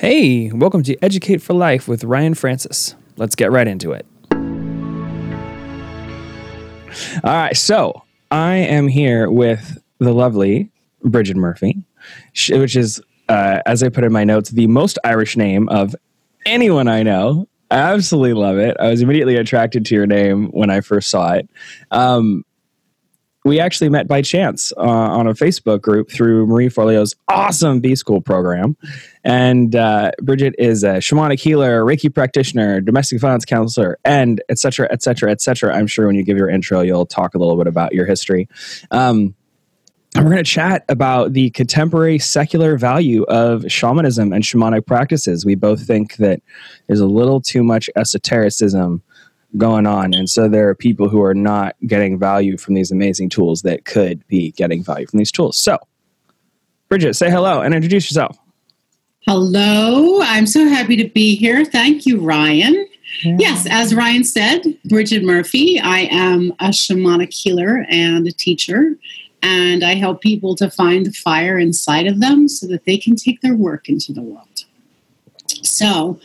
Hey, welcome to Educate for Life with Ryan Francis. Let's get right into it. All right, so I am here with the lovely Bridget Murphy, which is, uh, as I put in my notes, the most Irish name of anyone I know. I absolutely love it. I was immediately attracted to your name when I first saw it. Um, we actually met by chance uh, on a Facebook group through Marie Forleo's awesome B School program. And uh, Bridget is a shamanic healer, Reiki practitioner, domestic violence counselor, and et cetera, et cetera, et cetera. I'm sure when you give your intro, you'll talk a little bit about your history. Um, and we're going to chat about the contemporary secular value of shamanism and shamanic practices. We both think that there's a little too much esotericism going on. And so there are people who are not getting value from these amazing tools that could be getting value from these tools. So, Bridget, say hello and introduce yourself. Hello, I'm so happy to be here. Thank you, Ryan. Yeah. Yes, as Ryan said, Bridget Murphy. I am a shamanic healer and a teacher, and I help people to find the fire inside of them so that they can take their work into the world. So,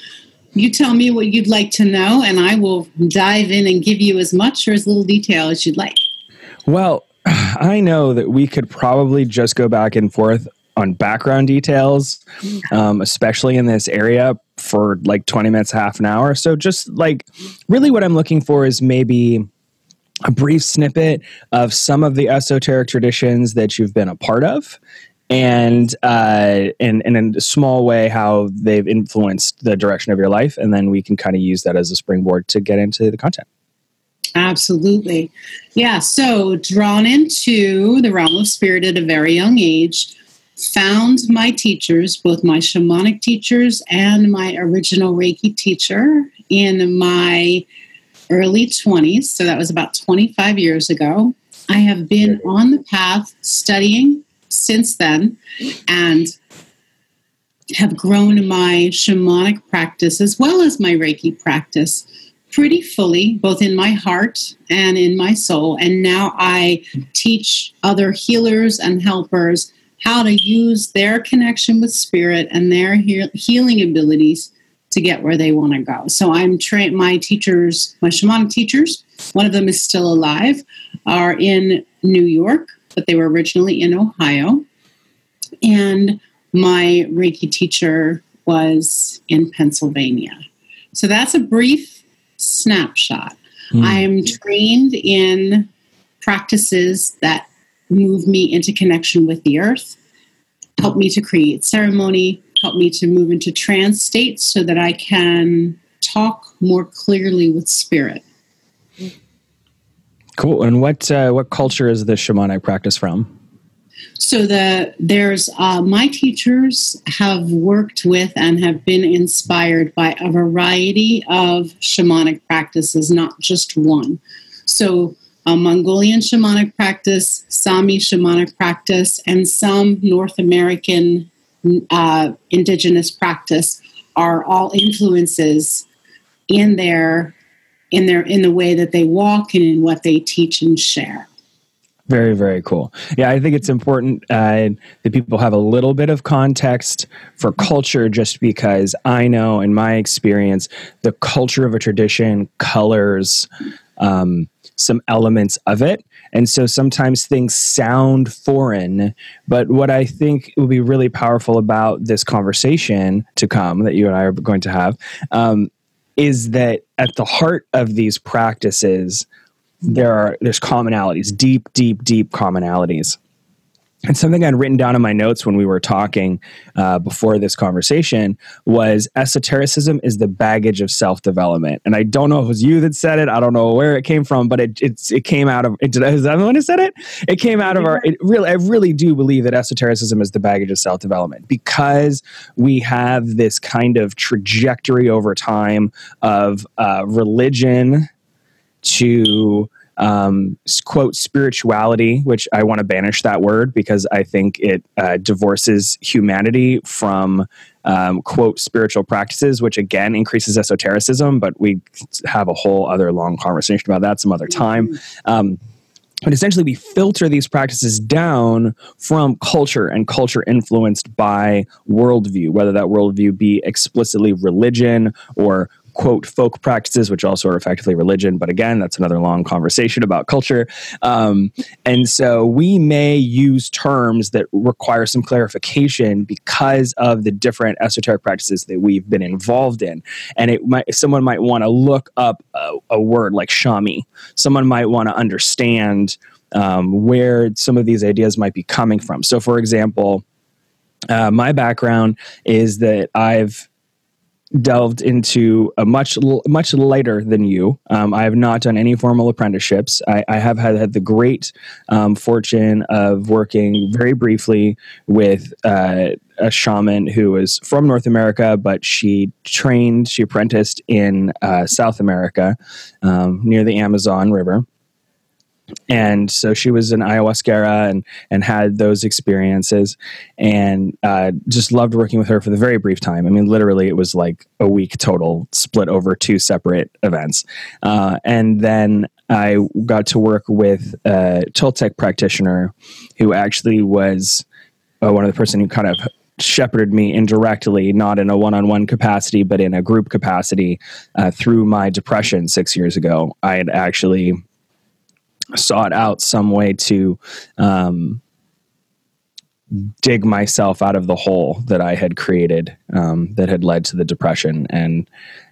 you tell me what you'd like to know, and I will dive in and give you as much or as little detail as you'd like. Well, I know that we could probably just go back and forth on background details, um, especially in this area for like 20 minutes, half an hour. So, just like really what I'm looking for is maybe a brief snippet of some of the esoteric traditions that you've been a part of and uh, and, and in a small way how they've influenced the direction of your life and then we can kind of use that as a springboard to get into the content. Absolutely. Yeah so drawn into the realm of spirit at a very young age found my teachers both my shamanic teachers and my original reiki teacher in my early 20s so that was about 25 years ago. I have been on the path studying since then and have grown my shamanic practice as well as my Reiki practice pretty fully, both in my heart and in my soul. And now I teach other healers and helpers how to use their connection with spirit and their he- healing abilities to get where they want to go. So I'm trained, my teachers, my shamanic teachers, one of them is still alive, are in New York but they were originally in Ohio. And my Reiki teacher was in Pennsylvania. So that's a brief snapshot. Mm. I am trained in practices that move me into connection with the earth, help me to create ceremony, help me to move into trance states so that I can talk more clearly with spirit. Cool. And what uh, what culture is the shamanic practice from? So the there's uh, my teachers have worked with and have been inspired by a variety of shamanic practices, not just one. So a Mongolian shamanic practice, Sami shamanic practice, and some North American uh, indigenous practice are all influences in their in their in the way that they walk and in what they teach and share. Very, very cool. Yeah, I think it's important uh, that people have a little bit of context for culture just because I know in my experience, the culture of a tradition colors um, some elements of it. And so sometimes things sound foreign. But what I think will be really powerful about this conversation to come that you and I are going to have um, is that at the heart of these practices there are there's commonalities deep deep deep commonalities and something I'd written down in my notes when we were talking uh, before this conversation was esotericism is the baggage of self development. And I don't know if it was you that said it. I don't know where it came from, but it it, it came out of. It, is that the one who said it? It came out of our. It really, I really do believe that esotericism is the baggage of self development because we have this kind of trajectory over time of uh, religion to um, quote spirituality, which I want to banish that word because I think it uh, divorces humanity from um, quote spiritual practices, which again increases esotericism. But we have a whole other long conversation about that some other time. Um, but essentially we filter these practices down from culture and culture influenced by worldview whether that worldview be explicitly religion or quote folk practices, which also are effectively religion. But again, that's another long conversation about culture. Um, and so we may use terms that require some clarification because of the different esoteric practices that we've been involved in. And it might someone might want to look up a, a, word like shami. Someone might want to understand um, where some of these ideas might be coming from. So, for example. Uh, my background is that I've delved into a much much lighter than you. Um, I have not done any formal apprenticeships. I, I have had, had the great um, fortune of working very briefly with uh, a shaman who was from North America, but she trained, she apprenticed in uh, South America um, near the Amazon River and so she was an ayahuasquera and and had those experiences. And uh, just loved working with her for the very brief time. I mean literally it was like a week total split over two separate events. Uh, and then i got to work with a toltec practitioner who actually was uh, one of the person who kind of shepherded me indirectly, not in a one on one capacity, but in a group capacity uh, through my depression six years ago. I had actually sought out some way to um, dig myself out of the hole that I had created um, that had led to the depression. And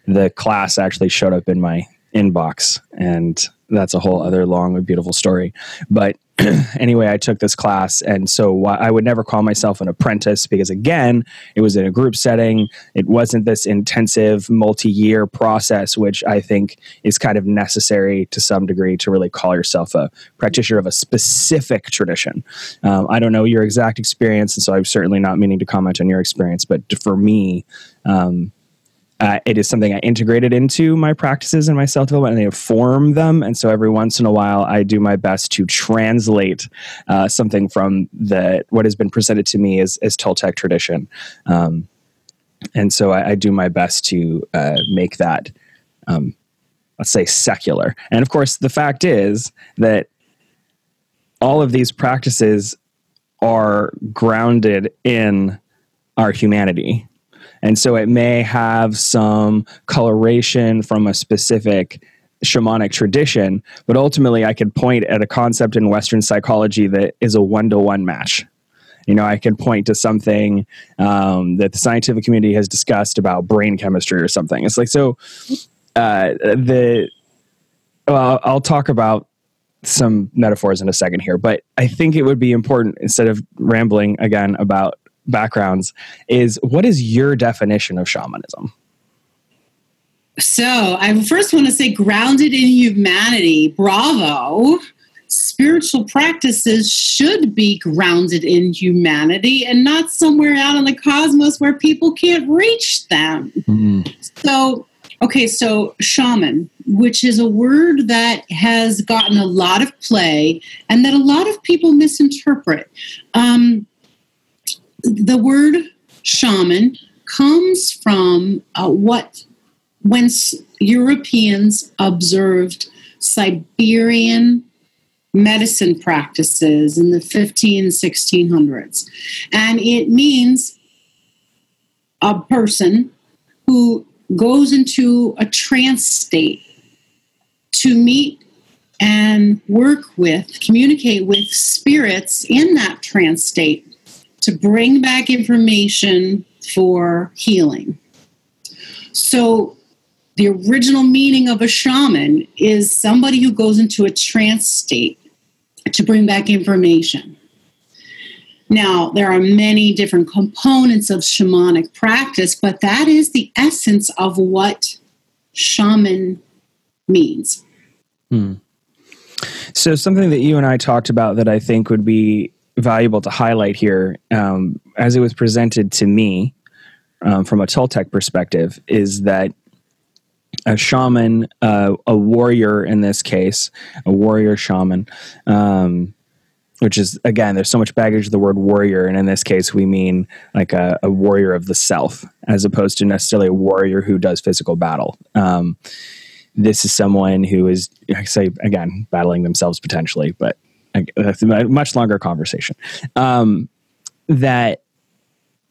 the class actually showed up in my inbox, and that's a whole other long and beautiful story. But anyway, I took this class, and so I would never call myself an apprentice because, again, it was in a group setting. It wasn't this intensive multi-year process, which I think is kind of necessary to some degree to really call yourself a practitioner of a specific tradition. Um, I don't know your exact experience, and so I'm certainly not meaning to comment on your experience, but for me. Um, uh, it is something I integrated into my practices and my self development, and they inform them. And so every once in a while, I do my best to translate uh, something from the what has been presented to me as, as Toltec tradition. Um, and so I, I, do my best to uh, make that, um, let's say, secular. And of course, the fact is that all of these practices are grounded in our humanity and so it may have some coloration from a specific shamanic tradition, but ultimately I could point at a concept in Western psychology that is a one to one match. You know, I can point to something um, that the scientific community has discussed about brain chemistry or something. It's like, so uh, the, well, I'll talk about some metaphors in a second here, but I think it would be important instead of rambling again about backgrounds is what is your definition of shamanism? So I first want to say grounded in humanity. Bravo. Spiritual practices should be grounded in humanity and not somewhere out in the cosmos where people can't reach them. Mm-hmm. So, okay, so shaman, which is a word that has gotten a lot of play and that a lot of people misinterpret. Um, the word shaman comes from uh, what when Europeans observed Siberian medicine practices in the 15 1600s and it means a person who goes into a trance state to meet and work with communicate with spirits in that trance state to bring back information for healing. So, the original meaning of a shaman is somebody who goes into a trance state to bring back information. Now, there are many different components of shamanic practice, but that is the essence of what shaman means. Hmm. So, something that you and I talked about that I think would be valuable to highlight here, um, as it was presented to me um, from a Toltec perspective, is that a shaman, uh, a warrior in this case, a warrior shaman, um, which is again, there's so much baggage of the word warrior, and in this case, we mean like a, a warrior of the self, as opposed to necessarily a warrior who does physical battle. Um, this is someone who is, I say again, battling themselves potentially, but a much longer conversation. Um, that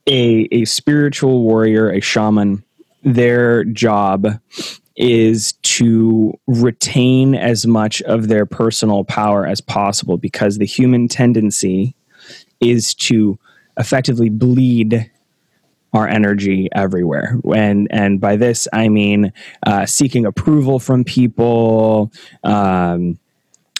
a a spiritual warrior, a shaman, their job is to retain as much of their personal power as possible because the human tendency is to effectively bleed our energy everywhere. And and by this I mean uh, seeking approval from people. Um,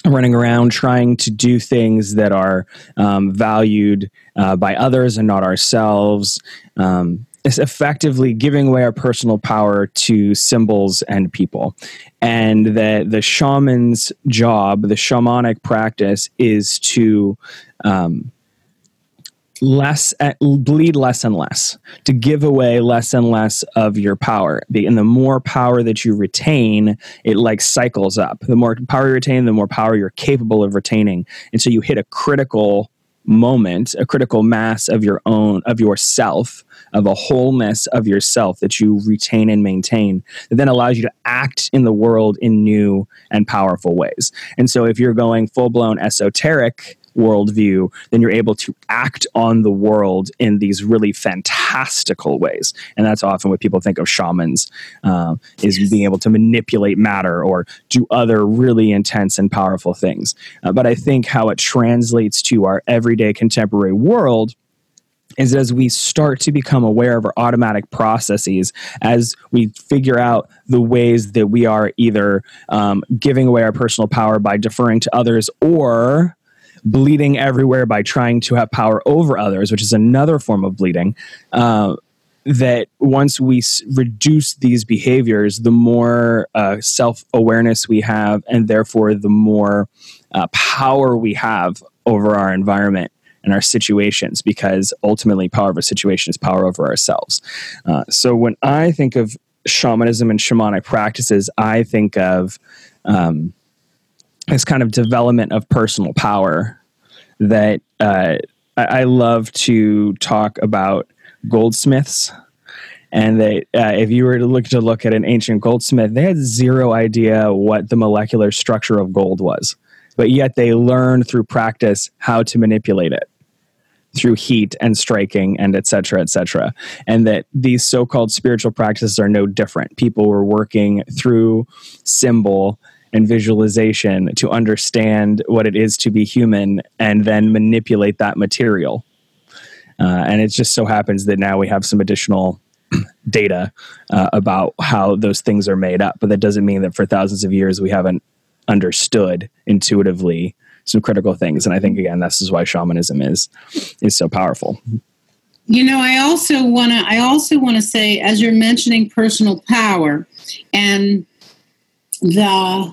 running around trying to do things that are um, valued uh, by others and not ourselves. Um, is effectively giving away our personal power to symbols and people. And that the shaman's job, the shamanic practice, is to um, less uh, bleed less and less to give away less and less of your power. And the more power that you retain it like cycles up. The more power you retain the more power you're capable of retaining. And so you hit a critical moment a critical mass of your own of yourself of a wholeness of yourself that you retain and maintain that then allows you to act in the world in new and powerful ways. And so if you're going full blown esoteric worldview, then you're able to act on the world in these really fantastical ways. And that's often what people think of shamans uh, is yes. being able to manipulate matter or do other really intense and powerful things. Uh, but I think how it translates to our everyday contemporary world is as we start to become aware of our automatic processes, as we figure out the ways that we are either um, giving away our personal power by deferring to others or bleeding everywhere by trying to have power over others, which is another form of bleeding. Uh, that once we s- reduce these behaviors, the more uh, self awareness we have, and therefore the more uh, power we have over our environment and our situations, because ultimately, power over a situation is power over ourselves. Uh, so when I think of shamanism and shamanic practices, I think of um, this kind of development of personal power that uh, I, I, love to talk about goldsmiths. And that uh, if you were to look to look at an ancient goldsmith, they had zero idea what the molecular structure of gold was, but yet they learned through practice how to manipulate it through heat and striking and et cetera, et cetera. And that these so called spiritual practices are no different. People were working through symbol and visualization to understand what it is to be human and then manipulate that material. Uh, and it just so happens that now we have some additional data uh, about how those things are made up. But that doesn't mean that for thousands of years we haven't understood intuitively some critical things. And I think again, this is why shamanism is is so powerful. You know, I also want to. I also want to say, as you're mentioning personal power, and the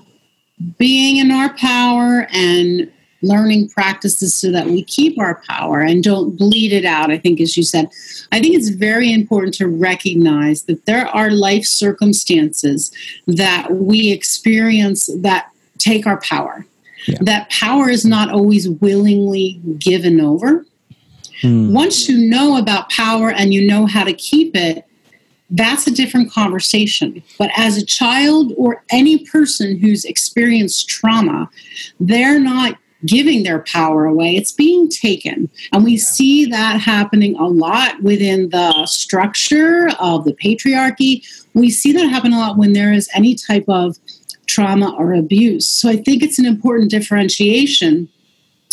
being in our power and learning practices so that we keep our power and don't bleed it out i think as you said i think it's very important to recognize that there are life circumstances that we experience that take our power yeah. that power is not always willingly given over mm. once you know about power and you know how to keep it that's a different conversation. But as a child or any person who's experienced trauma, they're not giving their power away, it's being taken. And we yeah. see that happening a lot within the structure of the patriarchy. We see that happen a lot when there is any type of trauma or abuse. So I think it's an important differentiation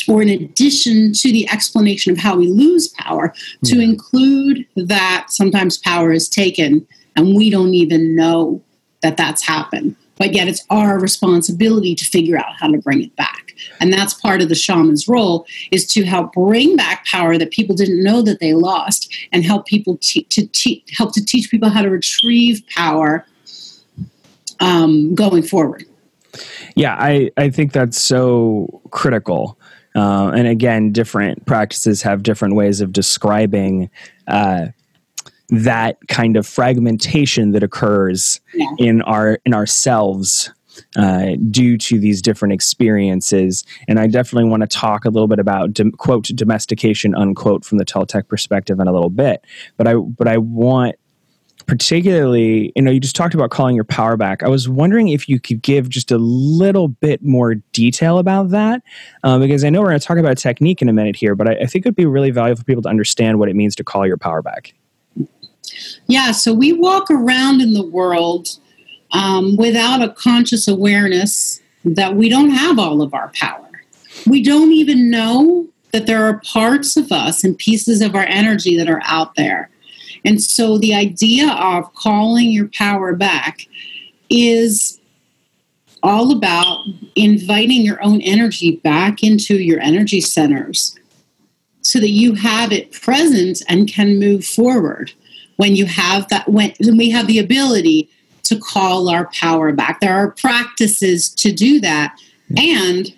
or in addition to the explanation of how we lose power, to include that sometimes power is taken and we don't even know that that's happened. But yet it's our responsibility to figure out how to bring it back. And that's part of the shaman's role is to help bring back power that people didn't know that they lost and help people te- to te- help to teach people how to retrieve power um, going forward. Yeah, I, I think that's so critical uh, and again, different practices have different ways of describing uh, that kind of fragmentation that occurs yeah. in our in ourselves uh, due to these different experiences. And I definitely want to talk a little bit about quote domestication unquote from the Toltec perspective in a little bit. But I but I want particularly, you know, you just talked about calling your power back. I was wondering if you could give just a little bit more detail about that, um, because I know we're going to talk about technique in a minute here, but I, I think it would be really valuable for people to understand what it means to call your power back. Yeah, so we walk around in the world um, without a conscious awareness that we don't have all of our power. We don't even know that there are parts of us and pieces of our energy that are out there. And so the idea of calling your power back is all about inviting your own energy back into your energy centers so that you have it present and can move forward when you have that when, when we have the ability to call our power back. There are practices to do that and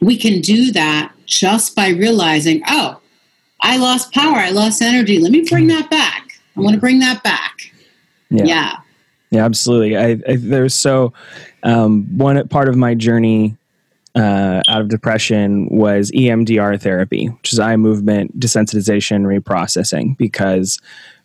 we can do that just by realizing oh i lost power. I lost energy. Let me bring that back. I want to bring that back. Yeah. Yeah, yeah absolutely. I, I there's so um, one part of my journey uh, out of depression was EMDR therapy, which is eye movement desensitization reprocessing, because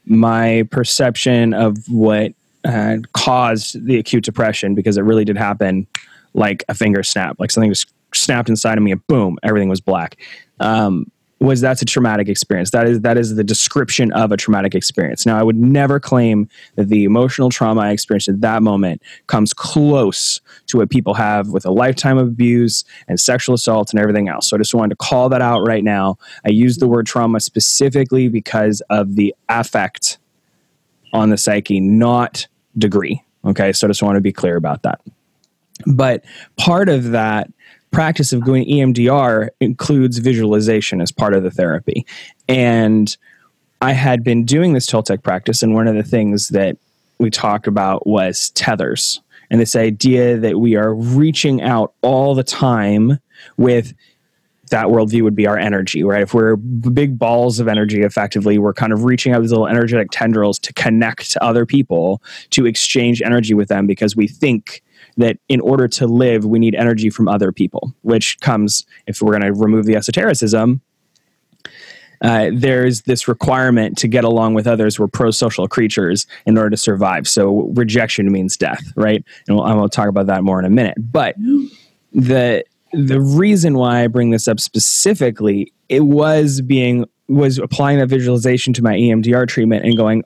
my perception of what uh, caused the acute depression, because it really did happen like a finger snap, like something just snapped inside of me and boom, everything was black. Um, was that's a traumatic experience. That is that is the description of a traumatic experience. Now, I would never claim that the emotional trauma I experienced at that moment comes close to what people have with a lifetime of abuse and sexual assault and everything else. So I just wanted to call that out right now. I use the word trauma specifically because of the affect on the psyche, not degree. Okay, so I just want to be clear about that. But part of that practice of going EMDR includes visualization as part of the therapy. And I had been doing this Toltec practice, and one of the things that we talked about was tethers and this idea that we are reaching out all the time with that worldview would be our energy, right? If we're big balls of energy, effectively, we're kind of reaching out these little energetic tendrils to connect to other people, to exchange energy with them because we think that in order to live, we need energy from other people, which comes, if we're going to remove the esotericism, uh, there's this requirement to get along with others. We're pro social creatures in order to survive. So rejection means death, right? And we'll, I'm talk about that more in a minute. But the the reason why I bring this up specifically, it was being was applying that visualization to my EMDR treatment and going,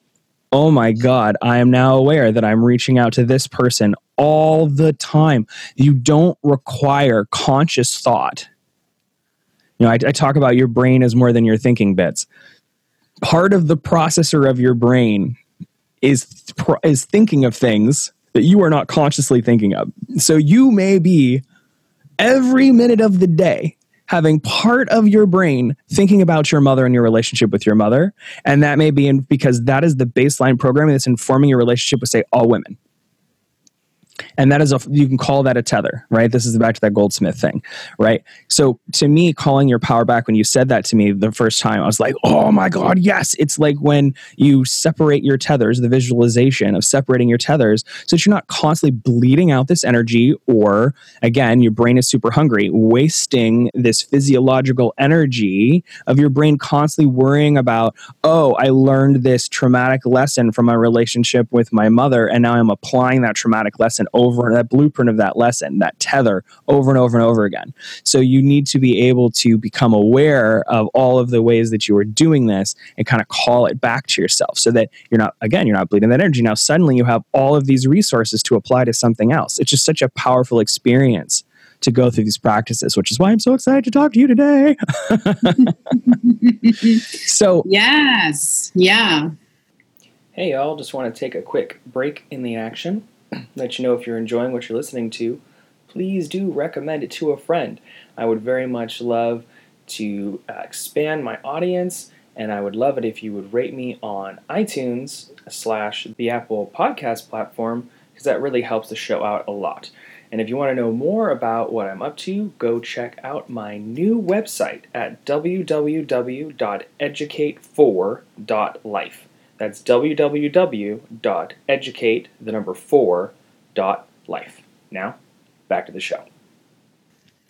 oh my God, I am now aware that I'm reaching out to this person all the time. You don't require conscious thought. You know, I, I talk about your brain as more than your thinking bits. Part of the processor of your brain is is thinking of things that you are not consciously thinking of. So you may be every minute of the day having part of your brain thinking about your mother and your relationship with your mother. And that may be in, because that is the baseline programming that's informing your relationship with, say, all women and that is a you can call that a tether right? This is back to that goldsmith thing right? So to me calling your power back when you said that to me the first time i was like oh my god yes. It's like when you separate your tethers the visualization of separating your tethers so that you're not constantly bleeding out this energy or again your brain is super hungry wasting this physiological energy of your brain constantly worrying about oh i learned this traumatic lesson from my relationship with my mother and now i'm applying that traumatic lesson over that blueprint of that lesson, that tether over and over and over again. So you need to be able to become aware of all of the ways that you are doing this and kind of call it back to yourself so that you're not, again, you're not bleeding that energy. Now, suddenly you have all of these resources to apply to something else. It's just such a powerful experience to go through these practices, which is why I'm so excited to talk to you today. so, yes, yeah. Hey, y'all, just want to take a quick break in the action let you know if you're enjoying what you're listening to, please do recommend it to a friend. I would very much love to uh, expand my audience, and I would love it if you would rate me on iTunes slash the Apple Podcast platform because that really helps the show out a lot. And if you want to know more about what I'm up to, go check out my new website at www.educate4.life. That's www.educate the number 4 dot life. Now, back to the show.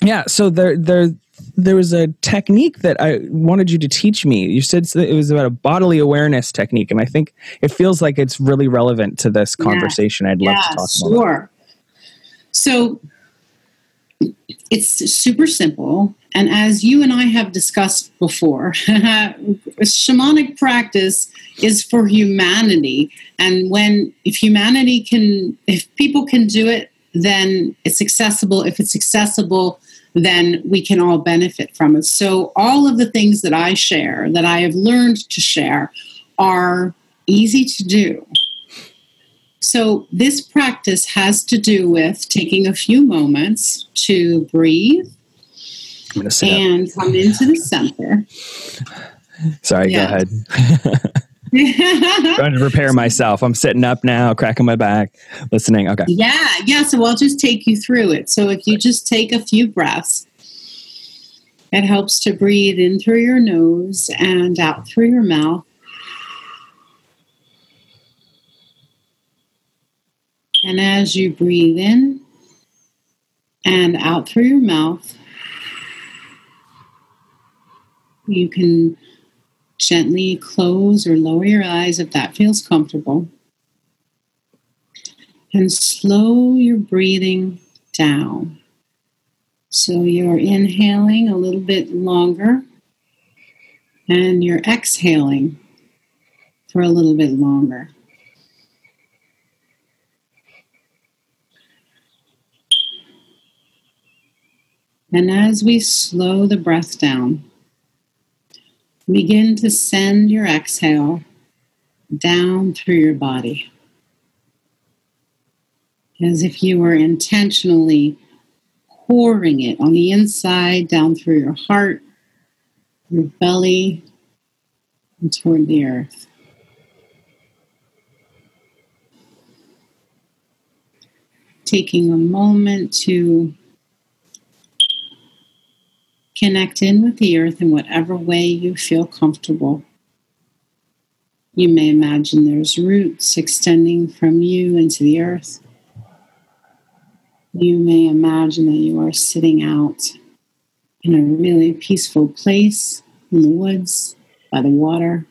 Yeah, so there there there was a technique that I wanted you to teach me. You said it was about a bodily awareness technique, and I think it feels like it's really relevant to this conversation. Yeah. I'd love yeah, to talk sure. about. Sure. So it's super simple. And as you and I have discussed before, shamanic practice is for humanity. And when, if humanity can, if people can do it, then it's accessible. If it's accessible, then we can all benefit from it. So, all of the things that I share, that I have learned to share, are easy to do. So, this practice has to do with taking a few moments to breathe and up. come into the center. Sorry, yeah. go ahead. trying to prepare myself. I'm sitting up now, cracking my back, listening. Okay. Yeah, yeah. So I'll just take you through it. So if you just take a few breaths, it helps to breathe in through your nose and out through your mouth. And as you breathe in and out through your mouth, you can gently close or lower your eyes if that feels comfortable. And slow your breathing down. So you're inhaling a little bit longer and you're exhaling for a little bit longer. And as we slow the breath down, begin to send your exhale down through your body. As if you were intentionally pouring it on the inside, down through your heart, your belly, and toward the earth. Taking a moment to Connect in with the earth in whatever way you feel comfortable. You may imagine there's roots extending from you into the earth. You may imagine that you are sitting out in a really peaceful place in the woods, by the water.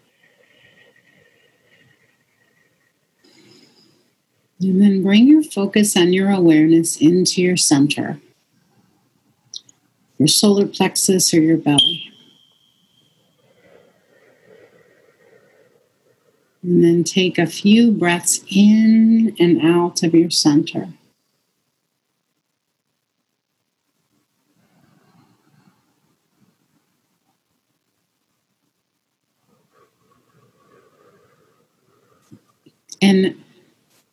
And then bring your focus and your awareness into your center your solar plexus or your belly. And then take a few breaths in and out of your center. And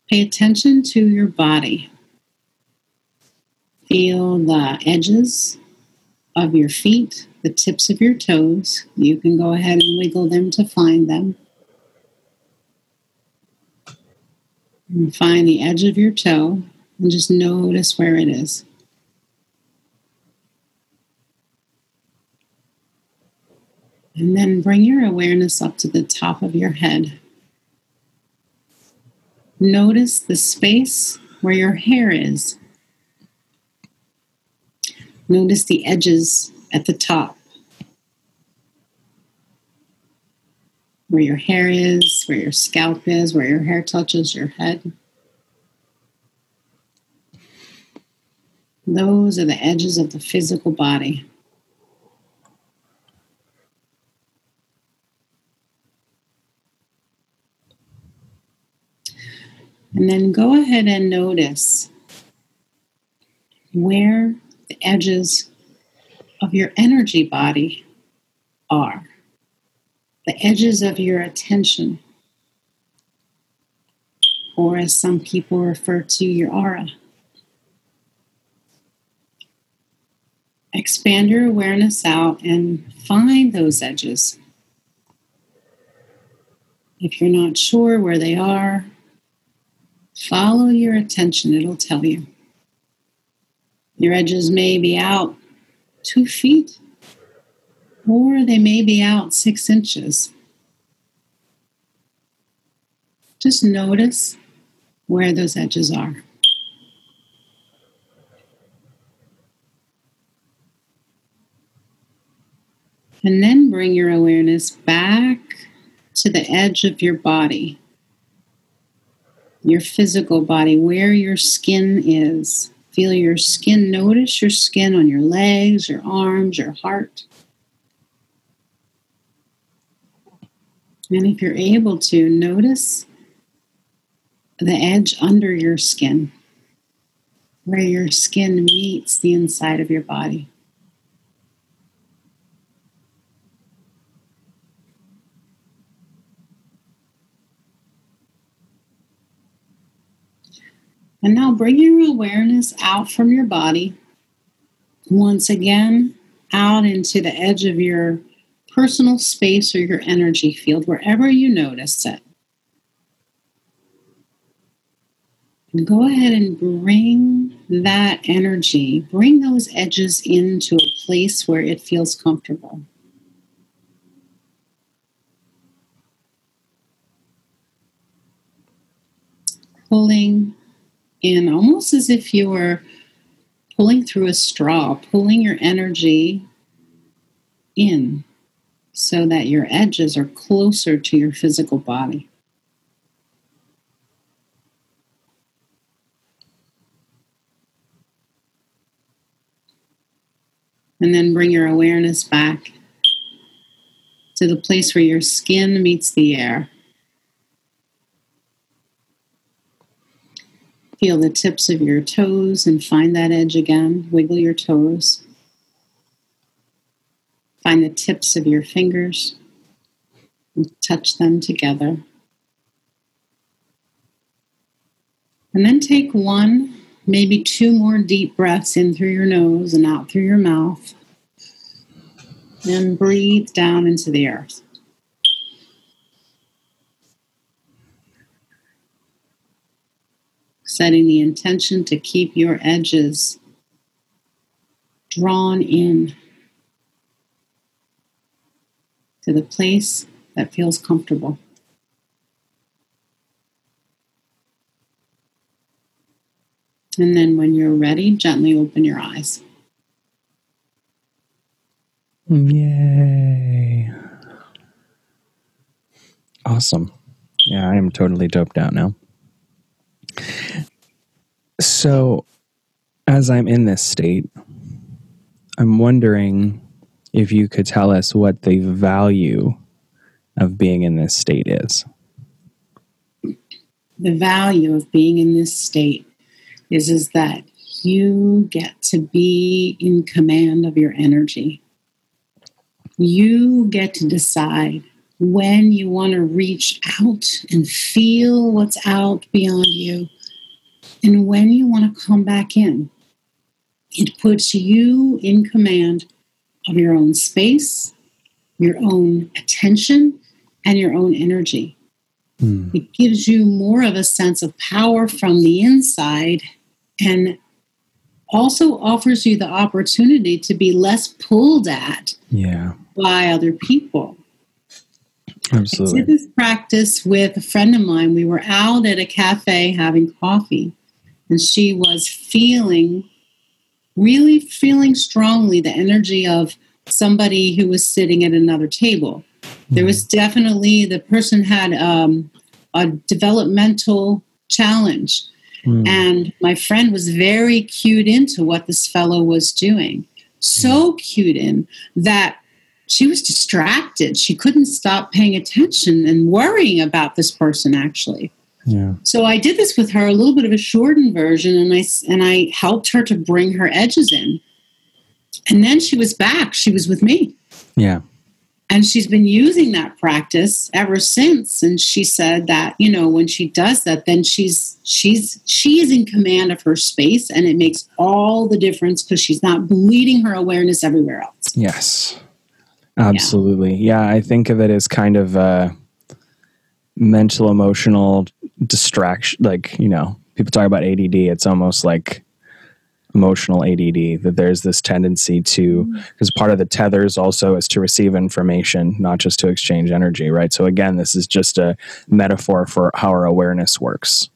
pay attention to your body. Feel the edges of your feet, the tips of your toes. You can go ahead and wiggle them to find them. And find the edge of your toe and just notice where it is. And then bring your awareness up to the top of your head. Notice the space where your hair is Notice the edges at the top. Where your hair is, where your scalp is, where your hair touches your head. Those are the edges of the physical body. And then go ahead and notice where the edges of your energy body are, the edges of your attention, or as some people refer to your aura. Expand your awareness out and find those edges. If you're not sure where they are, follow your attention, it'll tell you. Your edges may be out two feet, or they may be out six inches. Just notice where those edges are. And then bring your awareness back to the edge of your body, your physical body, where your skin is. Feel your skin. Notice your skin on your legs, your arms, your heart. And if you're able to, notice the edge under your skin, where your skin meets the inside of your body. And now bring your awareness out from your body. Once again, out into the edge of your personal space or your energy field, wherever you notice it. And go ahead and bring that energy, bring those edges into a place where it feels comfortable. Pulling in almost as if you were pulling through a straw, pulling your energy in so that your edges are closer to your physical body. And then bring your awareness back to the place where your skin meets the air. Feel the tips of your toes and find that edge again. Wiggle your toes. Find the tips of your fingers and touch them together. And then take one, maybe two more deep breaths in through your nose and out through your mouth. And breathe down into the earth. Setting the intention to keep your edges drawn in to the place that feels comfortable. And then when you're ready, gently open your eyes. Yay. Awesome. Yeah, I am totally doped out now. So, as I'm in this state, I'm wondering if you could tell us what the value of being in this state is. The value of being in this state is, is that you get to be in command of your energy. You get to decide when you want to reach out and feel what's out beyond you and when you want to come back in. It puts you in command of your own space, your own attention, and your own energy. Mm. It gives you more of a sense of power from the inside and also offers you the opportunity to be less pulled at yeah. by other people. Absolutely. I did this practice with a friend of mine. We were out at a cafe having coffee, and she was feeling really feeling strongly the energy of somebody who was sitting at another table. There was definitely the person had um, a developmental challenge, mm. and my friend was very cued into what this fellow was doing. So cued in that she was distracted. She couldn't stop paying attention and worrying about this person actually. Yeah. So I did this with her, a little bit of a shortened version, and I and I helped her to bring her edges in. And then she was back. She was with me. Yeah. And she's been using that practice ever since. And she said that, you know, when she does that, then she's she's she's in command of her space and it makes all the difference because she's not bleeding her awareness everywhere else. Yes. Absolutely. Yeah. yeah I think of it as kind of a mental emotional distraction like you know people talk about ADD it's almost like emotional ADD that there's this tendency to because mm-hmm. part of the tethers also is to receive information not just to exchange energy right so again this is just a metaphor for how our awareness works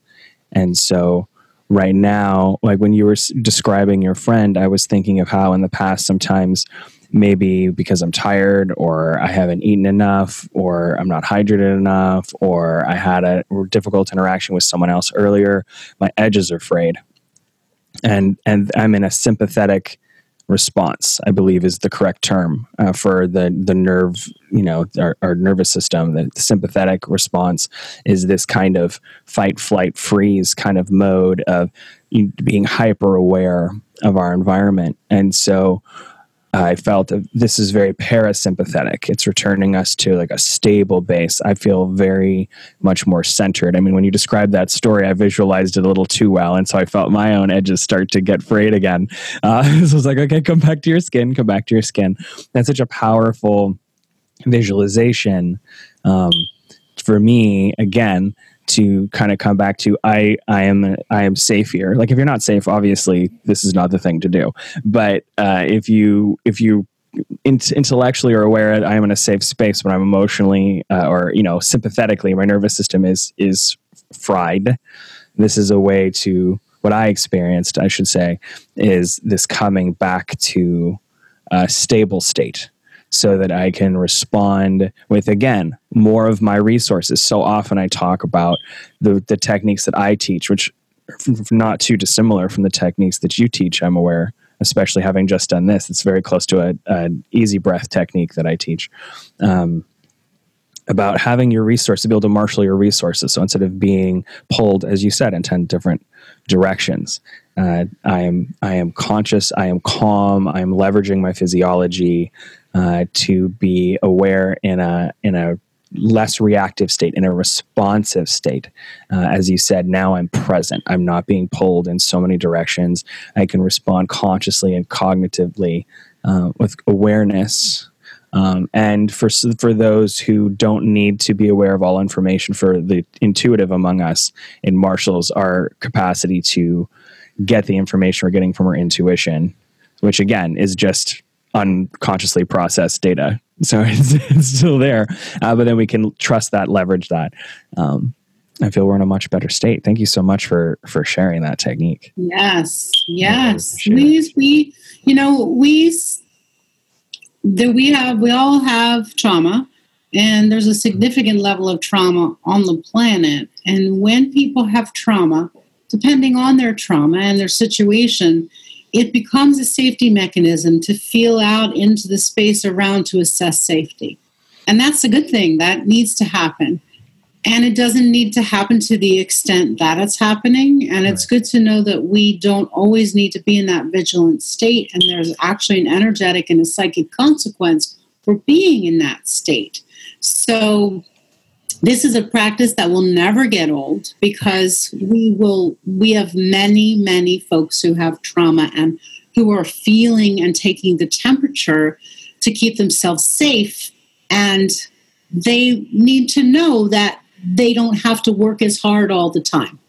and so right now like when you were describing your friend i was thinking of how in the past sometimes maybe because I'm tired or I haven't eaten enough or I'm not hydrated enough or I had a difficult interaction with someone else earlier, my edges are frayed. And and I'm in a sympathetic response, I believe is the correct term uh, for the the nerve, you know, our, our nervous system. The, the sympathetic response is this kind of fight, flight, freeze kind of mode of being hyper aware of our environment, and so I felt this is very parasympathetic. It's returning us to like a stable base. I feel very much more centered. I mean, when you described that story, I visualized it a little too well. And so I felt my own edges start to get frayed again. Uh, so I was like, okay, come back to your skin, come back to your skin. That's such a powerful visualization. Um, for me, again, to kind of come back to I I am I am safe here. Like if you're not safe, obviously this is not the thing to do. But uh, if you if you intellectually are aware that I am in a safe space, but I'm emotionally uh, or you know sympathetically, my nervous system is is fried. This is a way to what I experienced, I should say, is this coming back to a stable state so that I can respond with, again, more of my resources. So often I talk about the, the techniques that I teach, which are not too dissimilar from the techniques that you teach, I'm aware, especially having just done this. It's very close to an easy breath technique that I teach. Um, about having your resources, to be able to marshal your resources. So instead of being pulled, as you said, in 10 different directions, uh, I am I am conscious, I am calm, I am leveraging my physiology, uh, to be aware in a in a less reactive state, in a responsive state. Uh, as you said, now I'm present. I'm not being pulled in so many directions. I can respond consciously and cognitively uh, with awareness. Um, and for for those who don't need to be aware of all information, for the intuitive among us, it marshals our capacity to get the information we're getting from our intuition, which again is just unconsciously processed data. So it's, it's still there, uh, but then we can trust that, leverage that. Um, I feel we're in a much better state. Thank you so much for for sharing that technique. Yes, yes. We we you know we that we have we all have trauma, and there's a significant level of trauma on the planet. And when people have trauma, depending on their trauma and their situation, it becomes a safety mechanism to feel out into the space around to assess safety. And that's a good thing. That needs to happen. And it doesn't need to happen to the extent that it's happening. And it's good to know that we don't always need to be in that vigilant state. And there's actually an energetic and a psychic consequence for being in that state. So this is a practice that will never get old because we will we have many many folks who have trauma and who are feeling and taking the temperature to keep themselves safe. And they need to know that they don't have to work as hard all the time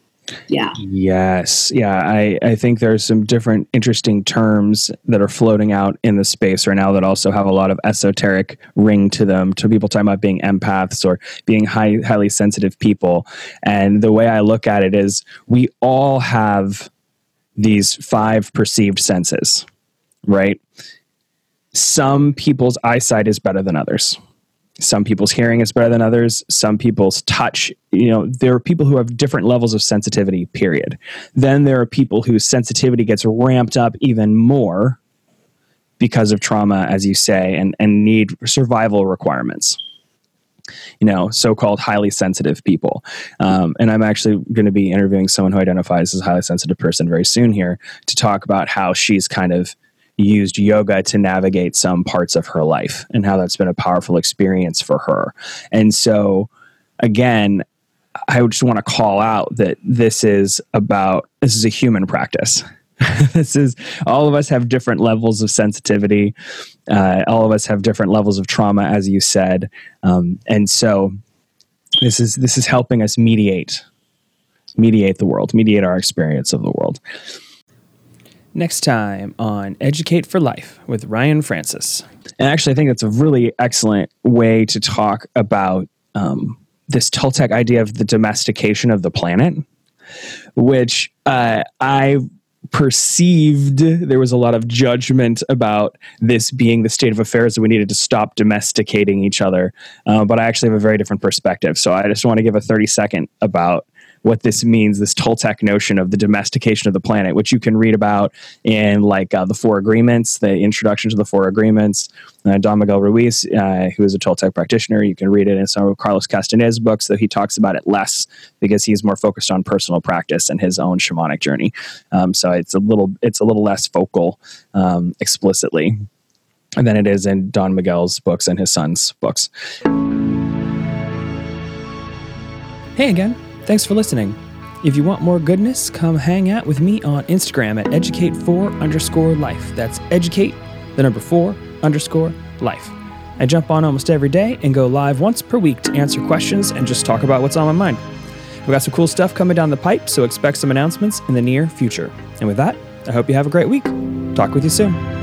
yeah. Yes. Yeah i i think there's some different interesting terms that are floating out in the space right now that also have a lot of esoteric ring to them to people talking about being empaths or being high, highly sensitive people. And the way i look at it is we all have these five perceived senses right? Some people's eyesight is better than others some people's hearing is better than others. Some people's touch you know there are people who have different levels of sensitivity period. Then there are people whose sensitivity gets ramped up even more because of trauma as you say and and need survival requirements. You know so-called highly sensitive people. Um, and i'm actually going to be interviewing someone who identifies as a highly sensitive person very soon here to talk about how she's kind of used yoga to navigate some parts of her life and how that's been a powerful experience for her. And so, again, I just want to call out that this is about this is a human practice. this is all of us have different levels of sensitivity. Uh, all of us have different levels of trauma, as you said, um, and so this is this is helping us mediate mediate the world, mediate our experience of the world. Next time on Educate for Life with Ryan Francis. And actually, I think that's a really excellent way to talk about um, this Toltec idea of the domestication of the planet, which uh, I perceived there was a lot of judgment about this being the state of affairs that we needed to stop domesticating each other. Uh, but I actually have a very different perspective. So I just want to give a 30 second about what this means, this Toltec notion of the domestication of the planet, which you can read about in like uh, the Four Agreements, the introduction to the Four Agreements. Uh, Don Miguel Ruiz, uh, who is a Toltec practitioner, you can read it in some of Carlos Castaneda's books, though he talks about it less because he's more focused on personal practice and his own shamanic journey. Um, so it's a little it's a little less focal um, explicitly than it is in Don Miguel's books and his son's books. Hey again. Thanks for listening. If you want more goodness, come hang out with me on Instagram at educate4 underscore life. That's educate, the number four underscore life. I jump on almost every day and go live once per week to answer questions and just talk about what's on my mind. We've got some cool stuff coming down the pipe, so expect some announcements in the near future. And with that, I hope you have a great week. Talk with you soon.